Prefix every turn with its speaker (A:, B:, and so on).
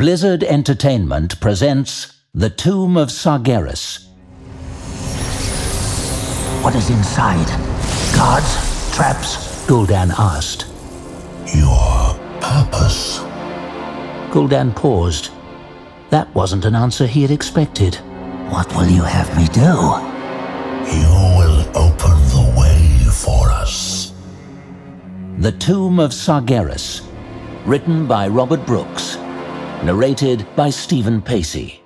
A: Blizzard Entertainment presents The Tomb of Sargeras.
B: What is inside? Guards? Traps?
A: Gul'dan asked.
C: Your purpose.
A: Gul'dan paused. That wasn't an answer he had expected.
B: What will you have me do?
C: You will open the way for us.
A: The Tomb of Sargeras. Written by Robert Brooks. Narrated by Stephen Pacey.